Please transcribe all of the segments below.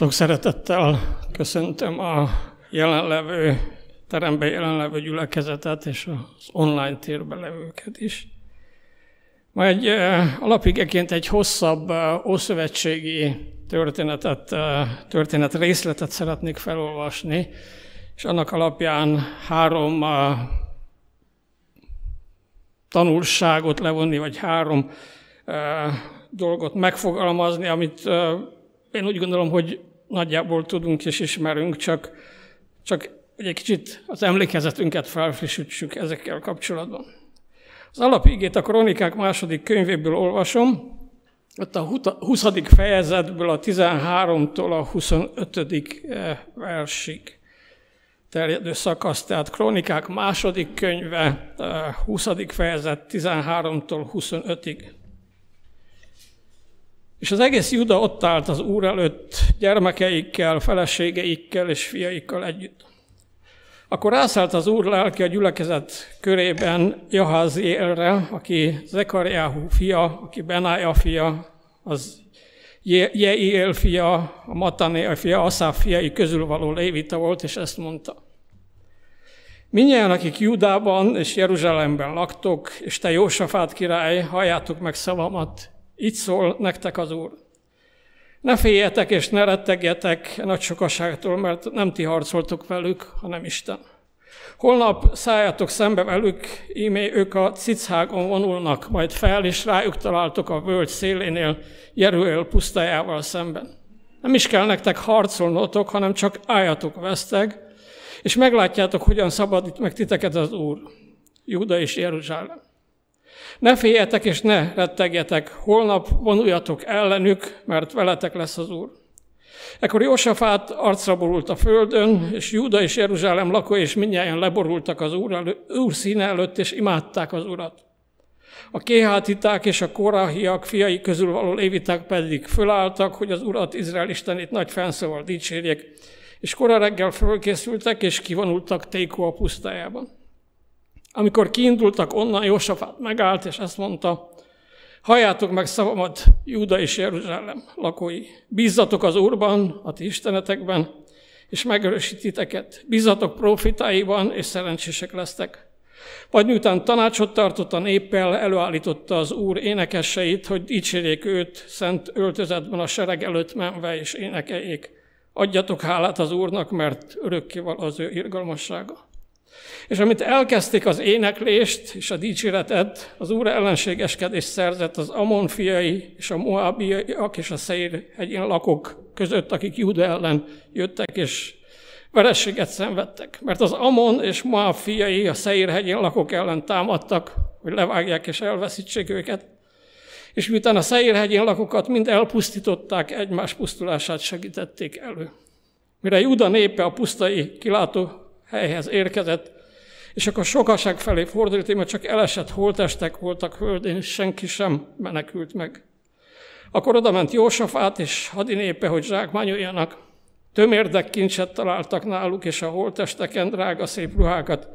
Sok szeretettel köszöntöm a jelenlevő, teremben jelenlevő gyülekezetet és az online térben levőket is. Ma egy alapigeként egy hosszabb ószövetségi történetet, történet részletet szeretnék felolvasni, és annak alapján három tanulságot levonni, vagy három dolgot megfogalmazni, amit én úgy gondolom, hogy nagyjából tudunk és ismerünk, csak, csak egy kicsit az emlékezetünket felfrissítsük ezekkel kapcsolatban. Az alapigét a Kronikák második könyvéből olvasom, ott a 20. fejezetből a 13-tól a 25. Eh, versig terjedő szakasz, tehát Kronikák második könyve, 20. Eh, fejezet 13-tól 25-ig. És az egész Juda ott állt az Úr előtt gyermekeikkel, feleségeikkel és fiaikkal együtt. Akkor rászállt az Úr lelke a gyülekezet körében Jaházielre, aki Zekariáhu fia, aki Benája fia, az Jeiel fia, a Matané fia, Aszáf fiai közül való lévita volt, és ezt mondta. Minnyáján, akik Judában és Jeruzsálemben laktok, és te Jósafát király, halljátok meg szavamat, így szól nektek az Úr. Ne féljetek és ne rettegjetek nagy sokaságtól, mert nem ti harcoltok velük, hanem Isten. Holnap szálljatok szembe velük, ímé ők a cichágon vonulnak, majd fel, és rájuk találtok a völgy szélénél, Jeruel pusztájával szemben. Nem is kell nektek harcolnotok, hanem csak álljatok veszteg, és meglátjátok, hogyan szabadít meg titeket az Úr, Júda és Jeruzsálem. Ne féljetek és ne rettegjetek, holnap vonuljatok ellenük, mert veletek lesz az Úr. Ekkor Jósafát arcra borult a földön, és Júda és Jeruzsálem lakó és mindjárt leborultak az úr, elő, úr színe előtt, és imádták az Urat. A kéhátiták és a korahiak fiai közül való léviták pedig fölálltak, hogy az Urat, Izrael Istenét nagy fenszóval dicsérjék, és kora reggel fölkészültek, és kivonultak Tékó a pusztájában. Amikor kiindultak onnan, Jósafát megállt, és ezt mondta, halljátok meg szavamat, Júda és Jeruzsálem lakói. Bízzatok az Úrban, a ti istenetekben, és megerősítiteket. Bízzatok profitáiban, és szerencsések lesztek. Vagy miután tanácsot tartott a néppel, előállította az Úr énekeseit, hogy dicsérjék őt szent öltözetben a sereg előtt menve, és énekeljék. Adjatok hálát az Úrnak, mert örökké az ő irgalmassága. És amit elkezdték az éneklést és a dicséretet, az Úr ellenségeskedés szerzett az Amon fiai és a Moabiak és a Szeir hegyén lakók között, akik Júda ellen jöttek és verességet szenvedtek. Mert az Amon és Moab fiai a Szeir hegyén lakók ellen támadtak, hogy levágják és elveszítsék őket. És miután a Szeir hegyén lakókat mind elpusztították, egymás pusztulását segítették elő. Mire Júda népe a pusztai kilátó helyhez érkezett, és akkor sokaság felé fordult, mert csak elesett holtestek voltak földén, és senki sem menekült meg. Akkor oda ment Jósafát és hadinépe, hogy zsákmányoljanak. Tömérdek kincset találtak náluk, és a holtesteken drága szép ruhákat,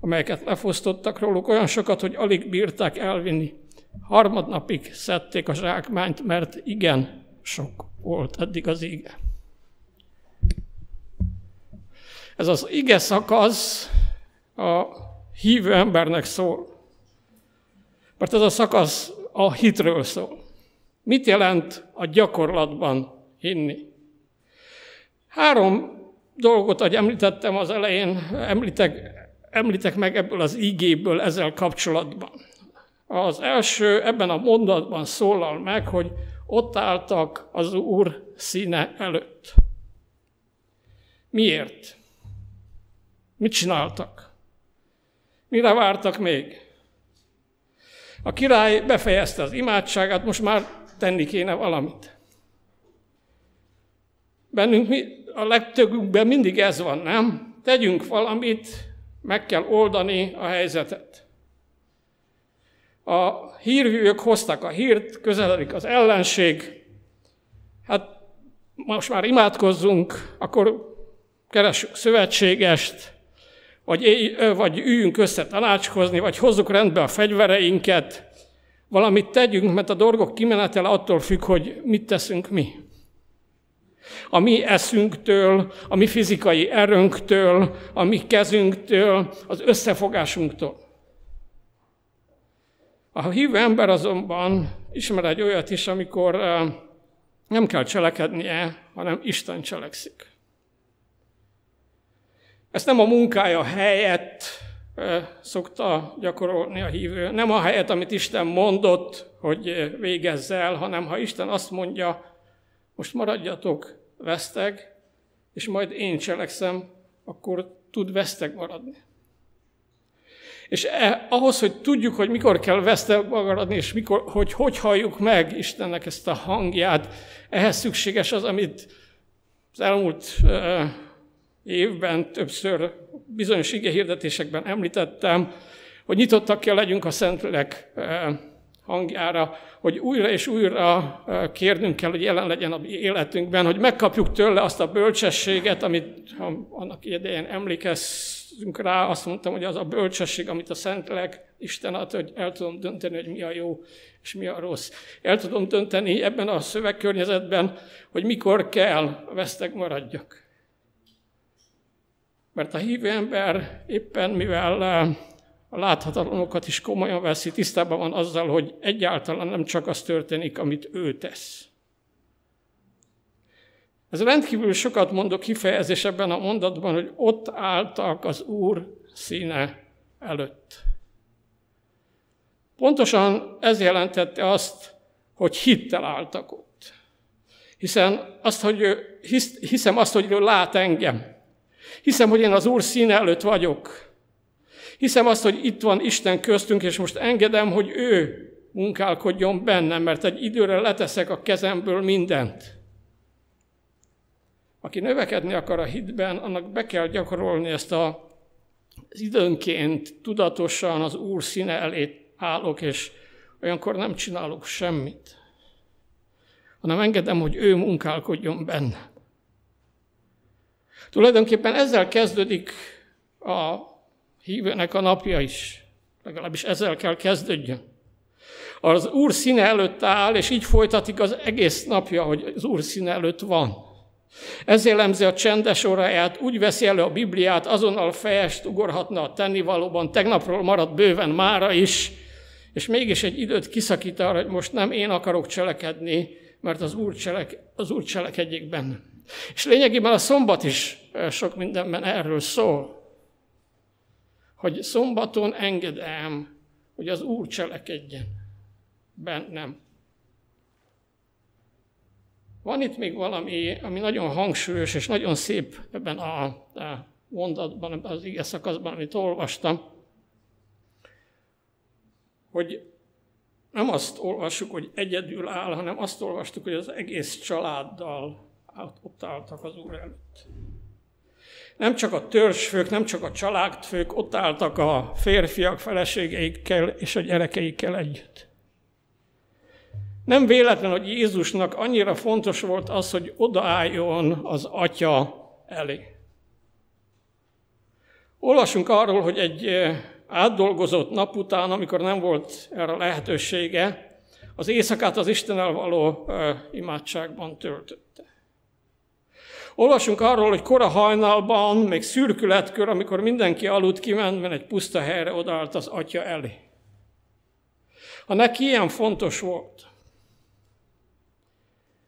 amelyeket lefosztottak róluk, olyan sokat, hogy alig bírták elvinni. Harmadnapig szedték a zsákmányt, mert igen, sok volt eddig az ige. Ez az ige szakasz a hívő embernek szól. Mert ez a szakasz a hitről szól. Mit jelent a gyakorlatban hinni? Három dolgot, ahogy említettem az elején, említek, említek meg ebből az igéből ezzel kapcsolatban. Az első ebben a mondatban szólal meg, hogy ott álltak az Úr színe előtt. Miért? Mit csináltak? Mire vártak még? A király befejezte az imádságát, most már tenni kéne valamit. Bennünk a legtöbbünkben mindig ez van, nem? Tegyünk valamit, meg kell oldani a helyzetet. A hírhűek hoztak a hírt, közeledik az ellenség. Hát most már imádkozzunk, akkor keressük szövetségest, vagy, vagy üljünk össze tanácskozni, vagy hozzuk rendbe a fegyvereinket, valamit tegyünk, mert a dolgok kimenetele attól függ, hogy mit teszünk mi. A mi eszünktől, a mi fizikai erőnktől, a mi kezünktől, az összefogásunktól. A hívő ember azonban ismer egy olyat is, amikor nem kell cselekednie, hanem Isten cselekszik. Ezt nem a munkája helyett szokta gyakorolni a hívő, nem a helyet, amit Isten mondott, hogy végezz el, hanem ha Isten azt mondja, most maradjatok veszteg, és majd én cselekszem, akkor tud veszteg maradni. És eh, ahhoz, hogy tudjuk, hogy mikor kell veszteg maradni, és mikor, hogy hogy halljuk meg Istennek ezt a hangját, ehhez szükséges az, amit az elmúlt eh, évben többször bizonyos ige hirdetésekben említettem, hogy nyitottak kell legyünk a Szentlélek eh, hangjára, hogy újra és újra kérnünk kell, hogy jelen legyen a életünkben, hogy megkapjuk tőle azt a bölcsességet, amit ha annak idején emlékezzünk rá, azt mondtam, hogy az a bölcsesség, amit a Szentlélek Isten ad, hogy el tudom dönteni, hogy mi a jó és mi a rossz. El tudom dönteni ebben a szövegkörnyezetben, hogy mikor kell veszteg maradjak. Mert a hívő ember éppen, mivel a láthatatlanokat is komolyan veszi, tisztában van azzal, hogy egyáltalán nem csak az történik, amit ő tesz. Ez rendkívül sokat mondok kifejezés ebben a mondatban, hogy ott álltak az Úr színe előtt. Pontosan ez jelentette azt, hogy hittel álltak ott. Hiszen azt, hogy hisz, hiszem azt, hogy ő lát engem. Hiszem, hogy én az Úr színe előtt vagyok. Hiszem azt, hogy itt van Isten köztünk, és most engedem, hogy ő munkálkodjon bennem, mert egy időre leteszek a kezemből mindent. Aki növekedni akar a hitben, annak be kell gyakorolni ezt a az időnként tudatosan az Úr színe elé állok, és olyankor nem csinálok semmit, hanem engedem, hogy ő munkálkodjon benne. Tulajdonképpen ezzel kezdődik a hívőnek a napja is. Legalábbis ezzel kell kezdődjön. Az Úr színe előtt áll, és így folytatik az egész napja, hogy az Úr színe előtt van. Ez jellemzi a csendes óráját, úgy veszi elő a Bibliát, azonnal fejest ugorhatna a tennivalóban, tegnapról maradt bőven mára is, és mégis egy időt kiszakít arra, hogy most nem én akarok cselekedni, mert az Úr, cselek, az Úr cselekedjék benne. És lényegében a szombat is sok mindenben erről szól hogy szombaton engedem, hogy az Úr cselekedjen bennem. Van itt még valami, ami nagyon hangsúlyos és nagyon szép ebben a, mondatban, az ige szakaszban, amit olvastam, hogy nem azt olvassuk, hogy egyedül áll, hanem azt olvastuk, hogy az egész családdal álltak az Úr előtt. Nem csak a törzsfők, nem csak a családfők, ott álltak a férfiak feleségeikkel és a gyerekeikkel együtt. Nem véletlen, hogy Jézusnak annyira fontos volt az, hogy odaálljon az atya elé. Olvasunk arról, hogy egy átdolgozott nap után, amikor nem volt erre lehetősége, az éjszakát az Istennel való imádságban töltötte. Olvasunk arról, hogy kora hajnalban, még szürkületkör, amikor mindenki aludt, kimentve egy puszta helyre odaállt az atya elé. Ha neki ilyen fontos volt,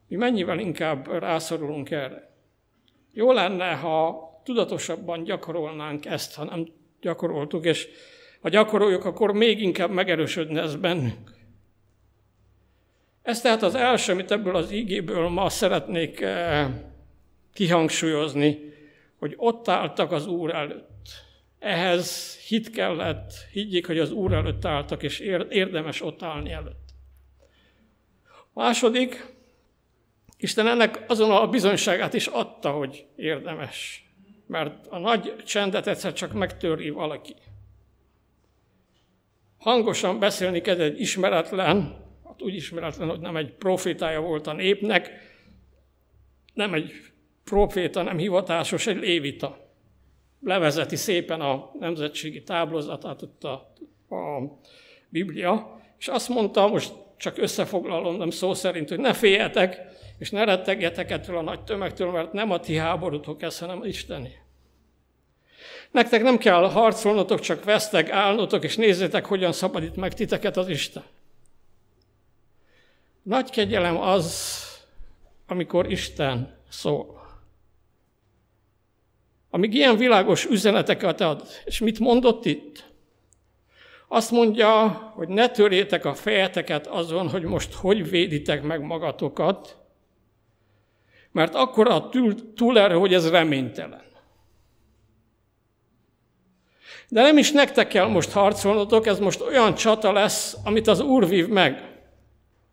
mi mennyivel inkább rászorulunk erre. Jó lenne, ha tudatosabban gyakorolnánk ezt, ha nem gyakoroltuk, és ha gyakoroljuk, akkor még inkább megerősödne ez bennünk. Ez tehát az első, amit ebből az ígéből ma szeretnék eh, kihangsúlyozni, hogy ott álltak az Úr előtt. Ehhez hit kellett, higgyék, hogy az Úr előtt álltak, és érdemes ott állni előtt. Második, Isten ennek azon a bizonyságát is adta, hogy érdemes. Mert a nagy csendet egyszer csak megtöri valaki. Hangosan beszélni kezd egy ismeretlen, hát úgy ismeretlen, hogy nem egy profétája volt a népnek, nem egy proféta, nem hivatásos, egy lévita. Levezeti szépen a nemzetségi táblázatát ott a, a Biblia, és azt mondta, most csak összefoglalom, nem szó szerint, hogy ne féljetek, és ne rettegjetek ettől a nagy tömegtől, mert nem a ti háborútok ez, hanem Isteni. Nektek nem kell harcolnotok, csak vesztek, állnotok, és nézzétek, hogyan szabadít meg titeket az Isten. Nagy kegyelem az, amikor Isten szól. Amíg ilyen világos üzeneteket ad, és mit mondott itt? Azt mondja, hogy ne törjétek a fejeteket azon, hogy most hogy véditek meg magatokat, mert akkor a túlerő, hogy ez reménytelen. De nem is nektek kell most harcolnotok, ez most olyan csata lesz, amit az Úr vív meg.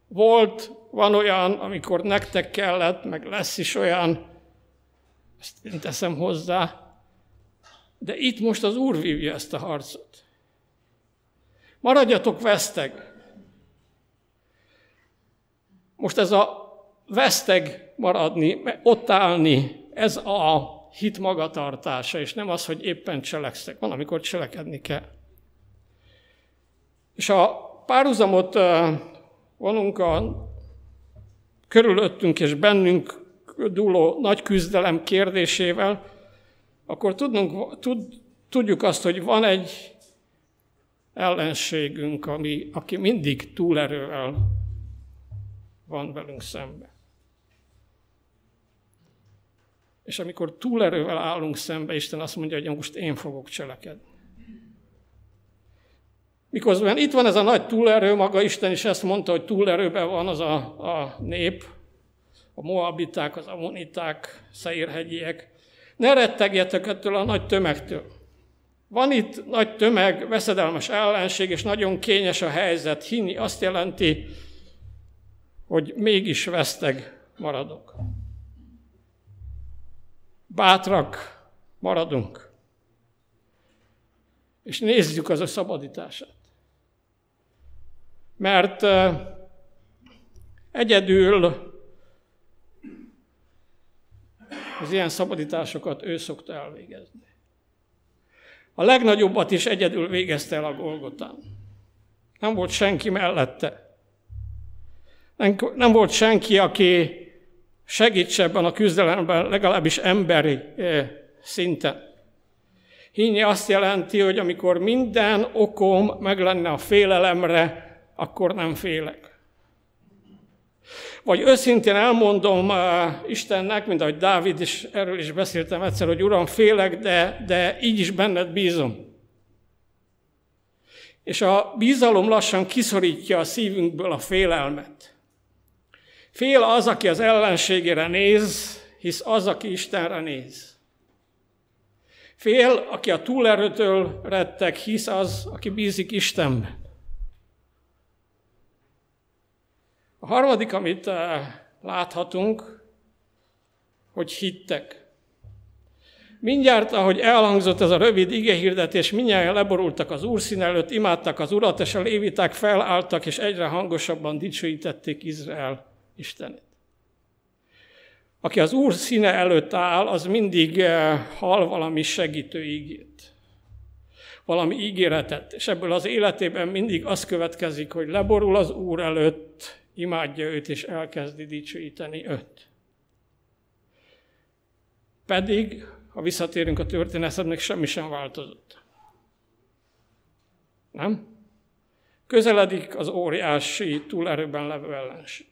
Volt, van olyan, amikor nektek kellett, meg lesz is olyan, ezt én teszem hozzá, de itt most az Úr vívja ezt a harcot. Maradjatok veszteg. Most ez a veszteg maradni, ott állni, ez a hit magatartása, és nem az, hogy éppen cselekszek. Van, amikor cselekedni kell. És a párhuzamot vonunk a körülöttünk és bennünk dúló nagy küzdelem kérdésével, akkor tudnunk, tud, tudjuk azt, hogy van egy ellenségünk, ami, aki mindig túlerővel van velünk szemben. És amikor túlerővel állunk szembe, Isten azt mondja, hogy most én fogok cselekedni. Miközben itt van ez a nagy túlerő, maga Isten is ezt mondta, hogy túlerőben van az a, a nép, a moabiták, az ammoniták, szeírhegyiek. Ne rettegjetek ettől a nagy tömegtől. Van itt nagy tömeg, veszedelmes ellenség, és nagyon kényes a helyzet. Hinni azt jelenti, hogy mégis veszteg maradok. Bátrak maradunk. És nézzük az a szabadítását. Mert egyedül az ilyen szabadításokat ő szokta elvégezni. A legnagyobbat is egyedül végezte el a Golgotán. Nem volt senki mellette. Nem, nem volt senki, aki segítse ebben a küzdelemben, legalábbis emberi eh, szinten. Hinni azt jelenti, hogy amikor minden okom meg lenne a félelemre, akkor nem félek. Vagy őszintén elmondom uh, Istennek, mint ahogy Dávid is, erről is beszéltem egyszer, hogy Uram, félek, de, de így is benned bízom. És a bízalom lassan kiszorítja a szívünkből a félelmet. Fél az, aki az ellenségére néz, hisz az, aki Istenre néz. Fél, aki a túlerőtől rettek, hisz az, aki bízik Istenben. A harmadik, amit eh, láthatunk, hogy hittek. Mindjárt, ahogy elhangzott ez a rövid igehirdetés, mindjárt leborultak az Úr előtt, imádtak az Urat, és a léviták felálltak, és egyre hangosabban dicsőítették Izrael Istenét. Aki az Úr színe előtt áll, az mindig eh, hall valami segítő ígét. Valami ígéretet, és ebből az életében mindig az következik, hogy leborul az Úr előtt, imádja őt, és elkezdi dicsőíteni őt. Pedig, ha visszatérünk a történetemnek, semmi sem változott. Nem? Közeledik az óriási túlerőben levő ellenség.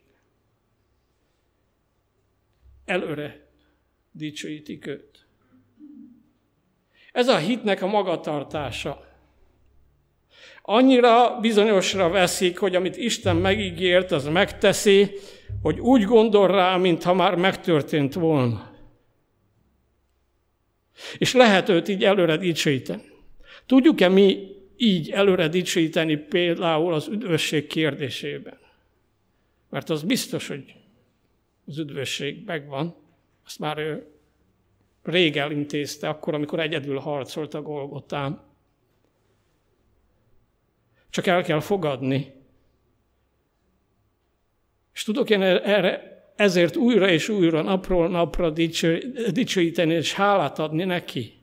Előre dicsőítik őt. Ez a hitnek a magatartása. Annyira bizonyosra veszik, hogy amit Isten megígért, az megteszi, hogy úgy gondol rá, mintha már megtörtént volna. És lehet őt így előre dicsőíteni. Tudjuk-e mi így előre dicsőíteni például az üdvösség kérdésében? Mert az biztos, hogy az üdvösség megvan, azt már ő rég elintézte, akkor, amikor egyedül harcolt a Golgotán. Csak el kell fogadni. És tudok én erre ezért újra és újra, napról napra dicsőíteni és hálát adni neki.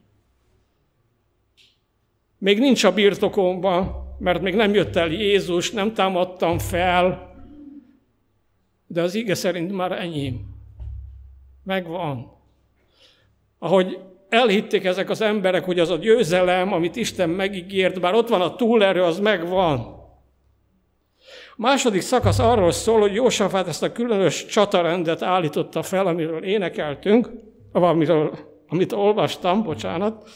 Még nincs a birtokomban, mert még nem jött el Jézus, nem támadtam fel, de az ige szerint már enyém. Megvan. Ahogy elhitték ezek az emberek, hogy az a győzelem, amit Isten megígért, bár ott van a túlerő, az megvan. A második szakasz arról szól, hogy Jósafát ezt a különös csatarendet állította fel, amiről énekeltünk, amiről, amit olvastam, bocsánat.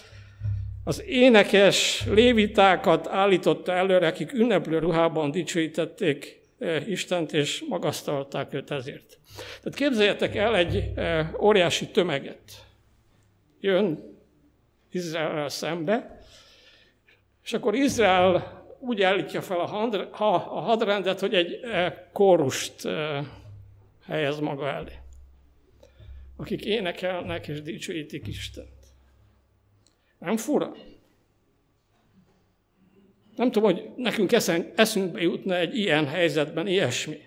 Az énekes lévitákat állította előre, akik ünneplő ruhában dicsőítették eh, Istent, és magasztalták őt ezért. Tehát képzeljetek el egy eh, óriási tömeget jön Izrael szembe, és akkor Izrael úgy állítja fel a hadrendet, hogy egy e, kórust e, helyez maga elé, akik énekelnek és dicsőítik Istent. Nem fura? Nem tudom, hogy nekünk eszünkbe jutna egy ilyen helyzetben ilyesmi.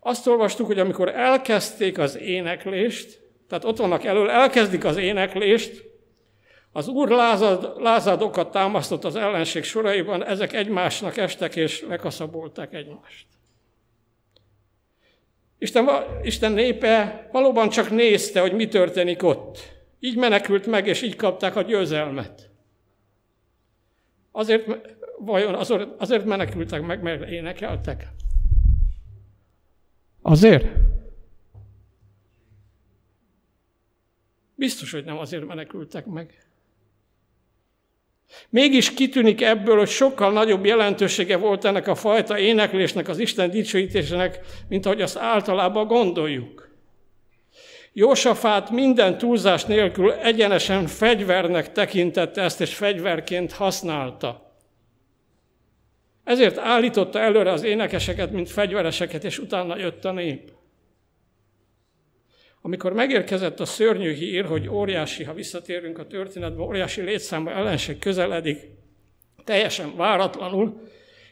Azt olvastuk, hogy amikor elkezdték az éneklést, tehát ott vannak elől, elkezdik az éneklést, az úr lázad, lázadokat támasztott az ellenség soraiban, ezek egymásnak estek és lekaszabolták egymást. Isten, Isten népe valóban csak nézte, hogy mi történik ott. Így menekült meg, és így kapták a győzelmet. Azért, vajon azért, azért menekültek meg, mert énekeltek? Azért? Biztos, hogy nem azért menekültek meg. Mégis kitűnik ebből, hogy sokkal nagyobb jelentősége volt ennek a fajta éneklésnek, az Isten dicsőítésének, mint ahogy azt általában gondoljuk. Jósafát minden túlzás nélkül egyenesen fegyvernek tekintette ezt, és fegyverként használta. Ezért állította előre az énekeseket, mint fegyvereseket, és utána jött a nép. Amikor megérkezett a szörnyű hír, hogy óriási, ha visszatérünk a történetbe, óriási létszámba ellenség közeledik, teljesen váratlanul,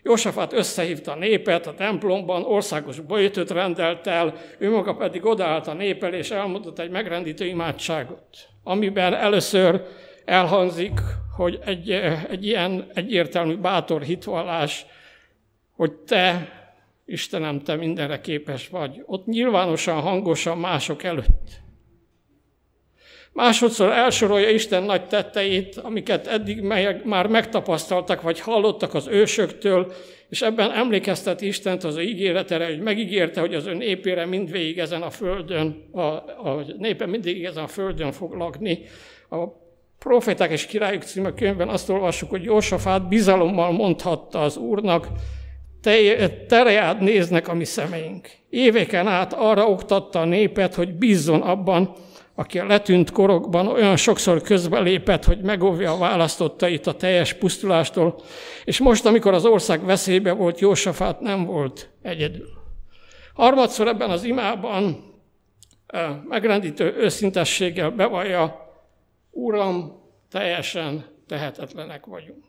Jósafát összehívta a népet a templomban, országos bojtöt rendelt el, ő maga pedig odaállt a nép elé, és elmondott egy megrendítő imádságot, amiben először elhangzik, hogy egy, egy ilyen egyértelmű bátor hitvallás, hogy te Istenem, te mindenre képes vagy. Ott nyilvánosan, hangosan mások előtt. Másodszor elsorolja Isten nagy tetteit, amiket eddig már megtapasztaltak, vagy hallottak az ősöktől, és ebben emlékeztet Istent az ígéretere, hogy megígérte, hogy az ön népére mindvégig ezen a földön, a, a népe mindig ezen a földön fog lakni. A Proféták és Királyok című könyvben azt olvassuk, hogy Jósafát bizalommal mondhatta az Úrnak, tereát néznek a mi szemeink. Éveken át arra oktatta a népet, hogy bízzon abban, aki a letűnt korokban olyan sokszor közbelépett, hogy megóvja a választottait a teljes pusztulástól, és most, amikor az ország veszélybe volt, Jósafát nem volt egyedül. Harmadszor ebben az imában megrendítő őszintességgel bevallja, Uram, teljesen tehetetlenek vagyunk.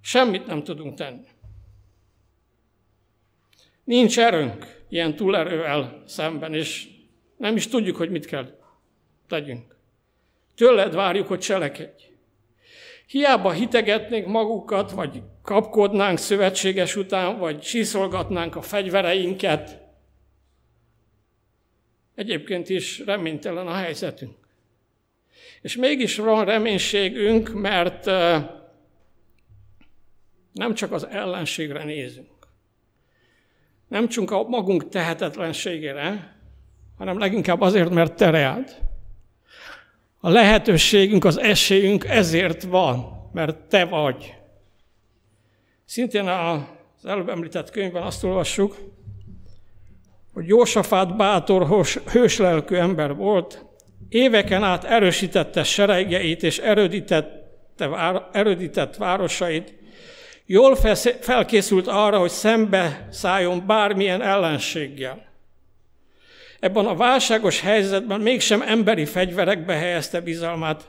Semmit nem tudunk tenni. Nincs erőnk ilyen túlerővel szemben, és nem is tudjuk, hogy mit kell tegyünk. Tőled várjuk, hogy cselekedj. Hiába hitegetnénk magukat, vagy kapkodnánk szövetséges után, vagy csiszolgatnánk a fegyvereinket. Egyébként is reménytelen a helyzetünk. És mégis van reménységünk, mert nem csak az ellenségre nézünk. Nem csak a magunk tehetetlenségére, hanem leginkább azért, mert te reád. A lehetőségünk, az esélyünk ezért van, mert te vagy. Szintén az előbb említett könyvben azt olvassuk, hogy Jósafát bátor, hőslelkű ember volt, éveken át erősítette seregeit és erődítette, erődített városait, Jól felkészült arra, hogy szembe szálljon bármilyen ellenséggel. Ebben a válságos helyzetben mégsem emberi fegyverekbe helyezte bizalmát,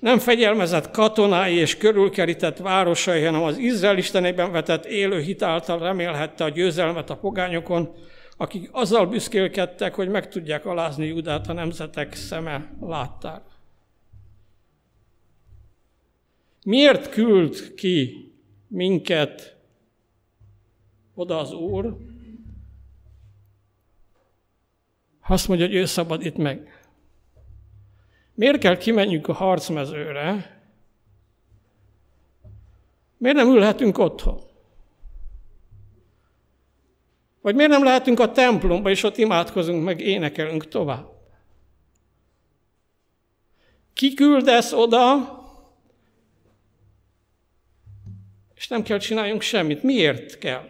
nem fegyelmezett katonái és körülkerített városai, hanem az Izrael istenében vetett élő hit által remélhette a győzelmet a pogányokon, akik azzal büszkélkedtek, hogy meg tudják alázni Judát a nemzetek szeme láttára. Miért küld ki minket oda az Úr, azt mondja, hogy ő szabadít meg. Miért kell kimenjünk a harcmezőre? Miért nem ülhetünk otthon? Vagy miért nem lehetünk a templomba, és ott imádkozunk, meg énekelünk tovább? Ki küldesz oda, és nem kell csináljunk semmit. Miért kell?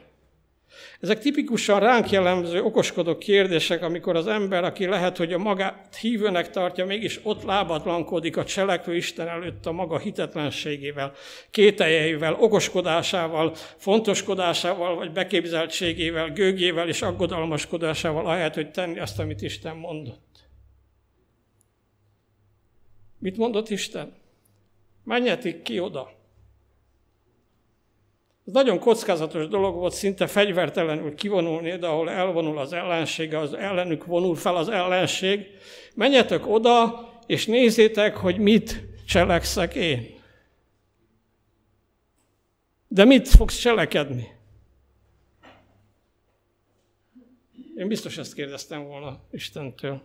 Ezek tipikusan ránk jellemző okoskodó kérdések, amikor az ember, aki lehet, hogy a magát hívőnek tartja, mégis ott lábatlankodik a cselekvő Isten előtt a maga hitetlenségével, kételjeivel, okoskodásával, fontoskodásával, vagy beképzeltségével, gőgével és aggodalmaskodásával, ahelyett, hogy tenni azt, amit Isten mondott. Mit mondott Isten? Menjetek ki oda. Ez nagyon kockázatos dolog volt szinte fegyvertelenül kivonulni, de ahol elvonul az ellenség, az ellenük vonul fel az ellenség. Menjetek oda, és nézzétek, hogy mit cselekszek én. De mit fogsz cselekedni? Én biztos ezt kérdeztem volna Istentől.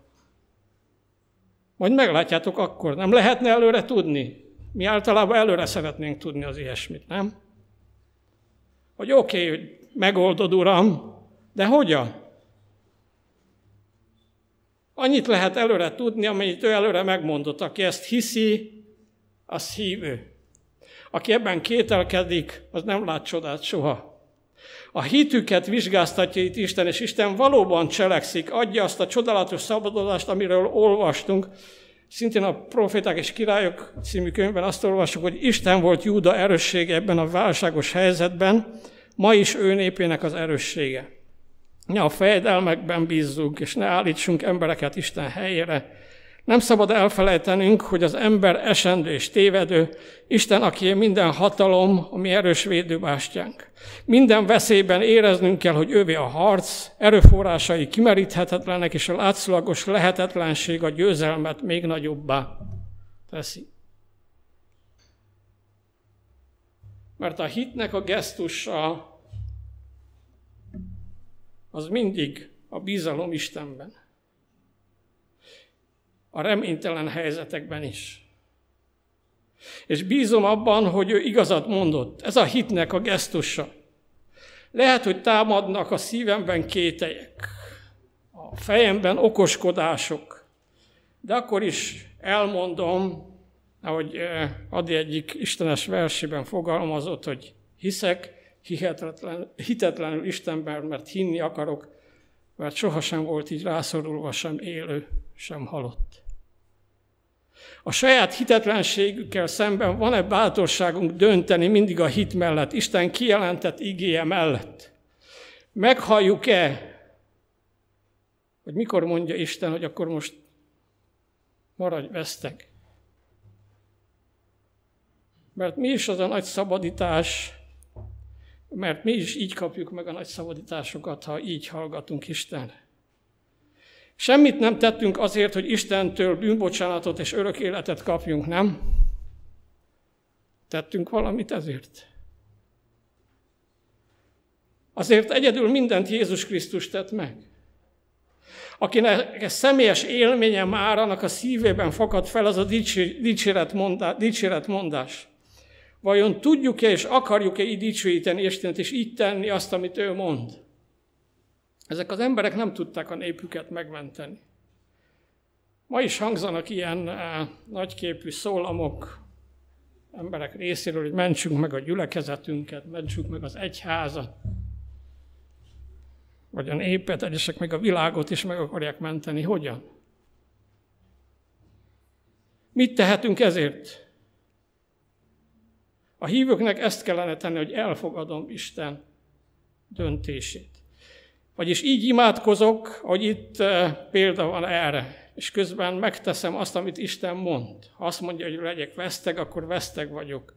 Majd meglátjátok akkor. Nem lehetne előre tudni? Mi általában előre szeretnénk tudni az ilyesmit, nem? Hogy oké, okay, hogy megoldod, Uram, de hogyan? Annyit lehet előre tudni, amennyit ő előre megmondott. Aki ezt hiszi, az hívő. Aki ebben kételkedik, az nem lát csodát soha. A hitüket vizsgáztatja itt Isten, és Isten valóban cselekszik, adja azt a csodálatos szabadulást, amiről olvastunk. Szintén a Proféták és Királyok című könyvben azt olvasjuk, hogy Isten volt Júda erőssége ebben a válságos helyzetben, ma is ő népének az erőssége. Ne a fejedelmekben bízzunk, és ne állítsunk embereket Isten helyére. Nem szabad elfelejtenünk, hogy az ember esendő és tévedő, Isten, aki minden hatalom, a mi erős védőbástyánk. Minden veszélyben éreznünk kell, hogy ővé a harc, erőforrásai kimeríthetetlenek, és a látszólagos lehetetlenség a győzelmet még nagyobbá teszi. Mert a hitnek a gesztusa az mindig a bizalom Istenben. A reménytelen helyzetekben is. És bízom abban, hogy ő igazat mondott. Ez a hitnek a gesztusa. Lehet, hogy támadnak a szívemben kételyek, a fejemben okoskodások, de akkor is elmondom, ahogy eh, Adi egyik istenes versében fogalmazott, hogy hiszek, hihetetlen, hitetlenül Istenben, mert hinni akarok, mert sohasem volt így rászorulva sem élő, sem halott. A saját hitetlenségükkel szemben van-e bátorságunk dönteni mindig a hit mellett, Isten kijelentett igéje mellett? Meghalljuk-e, hogy mikor mondja Isten, hogy akkor most maradj vesztek? Mert mi is az a nagy szabadítás, mert mi is így kapjuk meg a nagy szabadításokat, ha így hallgatunk Isten. Semmit nem tettünk azért, hogy Istentől bűnbocsánatot és örök életet kapjunk, nem? Tettünk valamit ezért? Azért egyedül mindent Jézus Krisztus tett meg. Akinek ez személyes élménye már, annak a szívében fakad fel az a dicséretmondás. Vajon tudjuk-e és akarjuk-e így dicsőíteni Istent, és így tenni azt, amit ő mond? Ezek az emberek nem tudták a népüket megmenteni. Ma is hangzanak ilyen eh, nagyképű szólamok emberek részéről, hogy mentsünk meg a gyülekezetünket, mentsünk meg az egyházat, vagy a népet, egyesek meg a világot is meg akarják menteni. Hogyan? Mit tehetünk ezért? A hívőknek ezt kellene tenni, hogy elfogadom Isten döntését. Vagyis így imádkozok, hogy itt eh, példa van erre, és közben megteszem azt, amit Isten mond. Ha azt mondja, hogy legyek veszteg, akkor veszteg vagyok.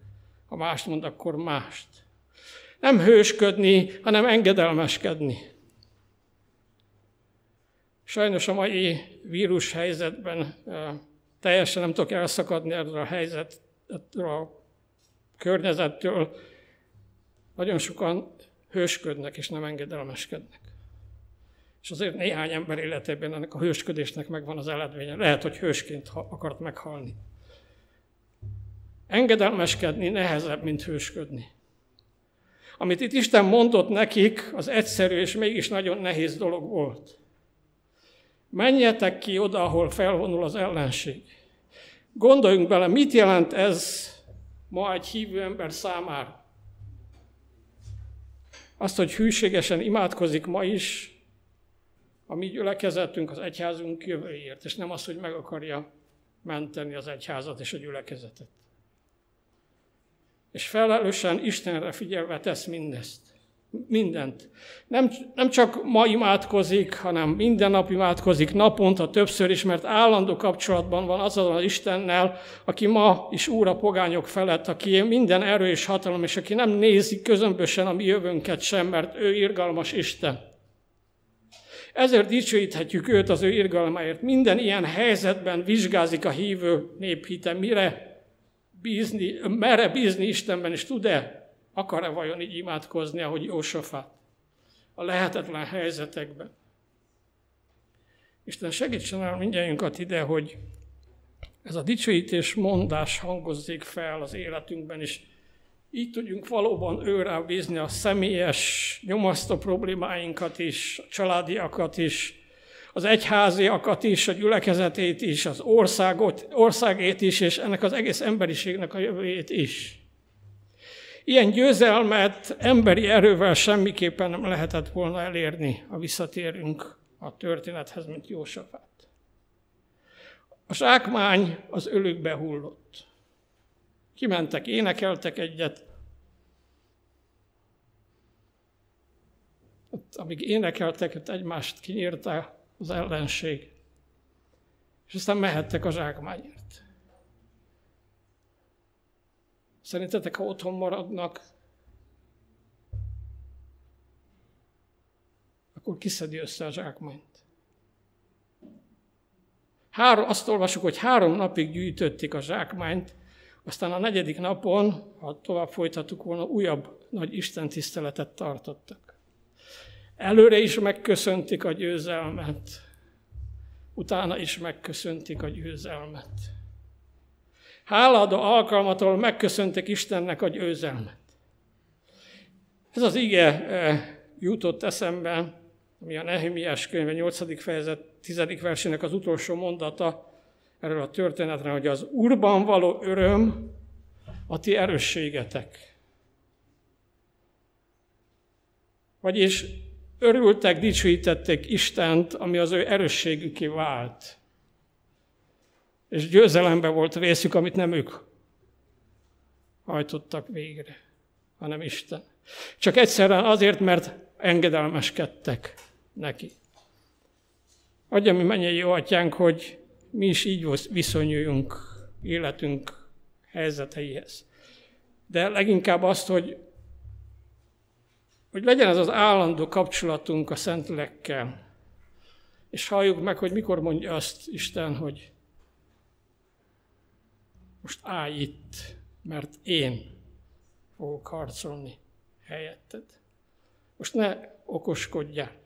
Ha mást mond, akkor mást. Nem hősködni, hanem engedelmeskedni. Sajnos a mai vírus helyzetben eh, teljesen nem tudok elszakadni erről a helyzetről, a környezettől nagyon sokan hősködnek és nem engedelmeskednek. És azért néhány ember életében ennek a hősködésnek megvan az eredménye. Lehet, hogy hősként akart meghalni. Engedelmeskedni nehezebb, mint hősködni. Amit itt Isten mondott nekik, az egyszerű és mégis nagyon nehéz dolog volt. Menjetek ki oda, ahol felvonul az ellenség. Gondoljunk bele, mit jelent ez ma egy hívő ember számára. Azt, hogy hűségesen imádkozik ma is, a mi gyülekezetünk, az egyházunk jövőért, és nem az, hogy meg akarja menteni az egyházat és a gyülekezetet. És felelősen Istenre figyelve tesz mindezt. Mindent. Nem, nem csak ma imádkozik, hanem minden nap imádkozik, naponta többször is, mert állandó kapcsolatban van azzal az Istennel, aki ma is úr a pogányok felett, aki minden erő és hatalom, és aki nem nézi közömbösen a mi jövőnket sem, mert ő irgalmas Isten. Ezért dicsőíthetjük őt az ő irgalmáért. Minden ilyen helyzetben vizsgázik a hívő néphite, mire bízni, merre bízni Istenben, és tud-e, akar-e vajon így imádkozni, ahogy Jósafát a lehetetlen helyzetekben. Isten segítsen el mindjárt ide, hogy ez a dicsőítés mondás hangozzék fel az életünkben, és így tudjunk valóban őrá bízni a személyes nyomasztó problémáinkat is, a családiakat is, az egyháziakat is, a gyülekezetét is, az országot, országét is, és ennek az egész emberiségnek a jövőjét is. Ilyen győzelmet emberi erővel semmiképpen nem lehetett volna elérni, ha visszatérünk a történethez, mint Jósafát. A zsákmány az ölükbe hullott. Kimentek, énekeltek egyet. Ott, amíg énekeltek, ott egymást kinyírta az ellenség. És aztán mehettek a zsákmányért. Szerintetek, ha otthon maradnak, akkor kiszedi össze a zsákmányt. Három, azt olvasjuk, hogy három napig gyűjtötték a zsákmányt, aztán a negyedik napon, ha tovább folytattuk volna, újabb nagy Isten tiszteletet tartottak. Előre is megköszöntik a győzelmet, utána is megköszöntik a győzelmet. Háladó alkalmatól megköszöntek Istennek a győzelmet. Ez az ige eh, jutott eszembe, ami a Nehemiás könyve 8. fejezet 10. versének az utolsó mondata, erről a történetre, hogy az Úrban való öröm a ti erősségetek. Vagyis örültek, dicsőítették Istent, ami az ő erősségüké vált. És győzelembe volt részük, amit nem ők hajtottak végre, hanem Isten. Csak egyszerűen azért, mert engedelmeskedtek neki. Adja mi mennyei jó atyánk, hogy mi is így viszonyuljunk életünk helyzeteihez. De leginkább azt, hogy, hogy legyen ez az állandó kapcsolatunk a Szentlélekkel. És halljuk meg, hogy mikor mondja azt Isten, hogy most állj itt, mert én fogok harcolni helyetted. Most ne okoskodjál.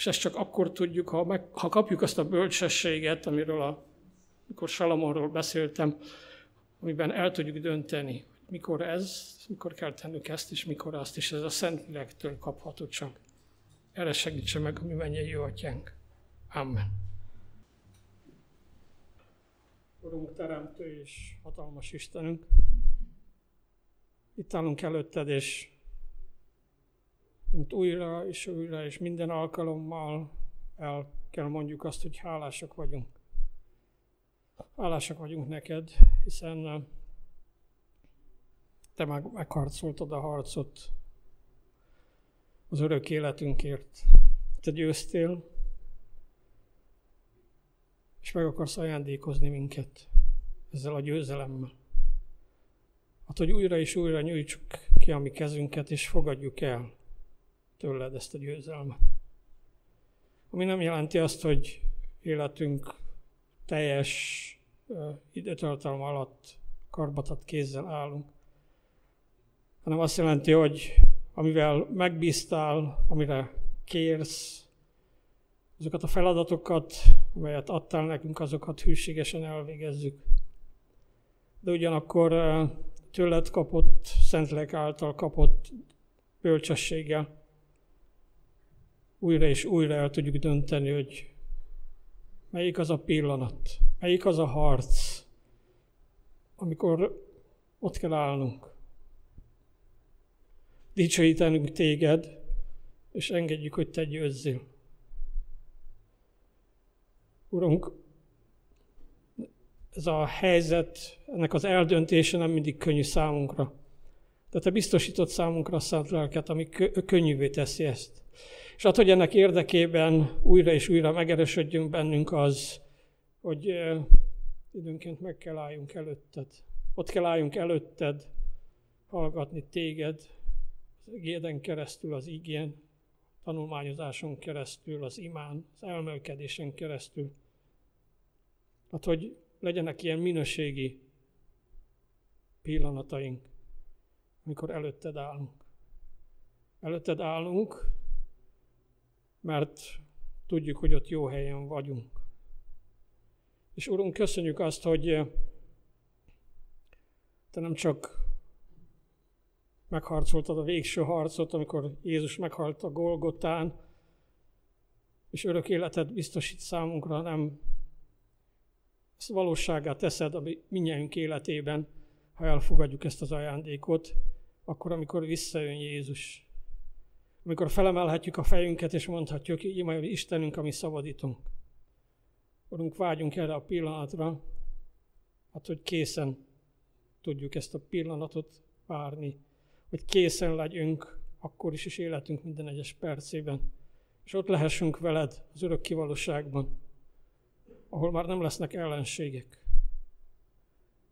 És ezt csak akkor tudjuk, ha, meg, ha kapjuk azt a bölcsességet, amiről a, mikor Salamonról beszéltem, amiben el tudjuk dönteni, hogy mikor ez, mikor kell tennünk ezt, és mikor azt, és ez a Szentlélektől kapható csak. Erre segítse meg a mi mennyei atyánk. Amen. Urunk, Teremtő és hatalmas Istenünk, itt állunk előtted, és mint újra és újra és minden alkalommal el kell mondjuk azt, hogy hálásak vagyunk. Hálásak vagyunk neked, hiszen te meg, megharcoltad a harcot az örök életünkért. Te győztél, és meg akarsz ajándékozni minket ezzel a győzelemmel. Hát, hogy újra és újra nyújtsuk ki a mi kezünket, és fogadjuk el tőled ezt a győzelmet. Ami nem jelenti azt, hogy életünk teljes időtartalma alatt karbatat kézzel állunk, hanem azt jelenti, hogy amivel megbíztál, amire kérsz, azokat a feladatokat, amelyet adtál nekünk, azokat hűségesen elvégezzük. De ugyanakkor tőled kapott, Szentlek által kapott bölcsességgel újra és újra el tudjuk dönteni, hogy melyik az a pillanat, melyik az a harc, amikor ott kell állnunk. Dicsőítenünk téged, és engedjük, hogy te győzzél. Urunk, ez a helyzet, ennek az eldöntése nem mindig könnyű számunkra. De te biztosított számunkra a szent lelket, ami könnyűvé teszi ezt. És hát, hogy ennek érdekében újra és újra megerősödjünk bennünk az, hogy időnként meg kell álljunk előtted. Ott kell álljunk előtted, hallgatni téged, az igéden keresztül, az igén, tanulmányozáson keresztül, az imán, az elmelkedésen keresztül. Hát, hogy legyenek ilyen minőségi pillanataink, amikor előtted állunk. Előtted állunk, mert tudjuk, hogy ott jó helyen vagyunk. És Urunk, köszönjük azt, hogy Te nem csak megharcoltad a végső harcot, amikor Jézus meghalt a Golgotán, és örök életet biztosít számunkra, hanem ezt valóságát teszed a minnyájunk életében, ha elfogadjuk ezt az ajándékot, akkor, amikor visszajön Jézus. Amikor felemelhetjük a fejünket, és mondhatjuk, így majd Istenünk, ami szabadítunk. Urunk, vágyunk erre a pillanatra, hát, hogy készen tudjuk ezt a pillanatot várni, hogy készen legyünk akkor is, is életünk minden egyes percében, és ott lehessünk veled az örök kivalóságban, ahol már nem lesznek ellenségek,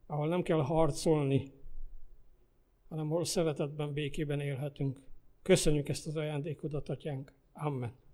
ahol nem kell harcolni, hanem hol szeretetben, békében élhetünk. Köszönjük ezt az ajándékodat, Atyánk. Amen.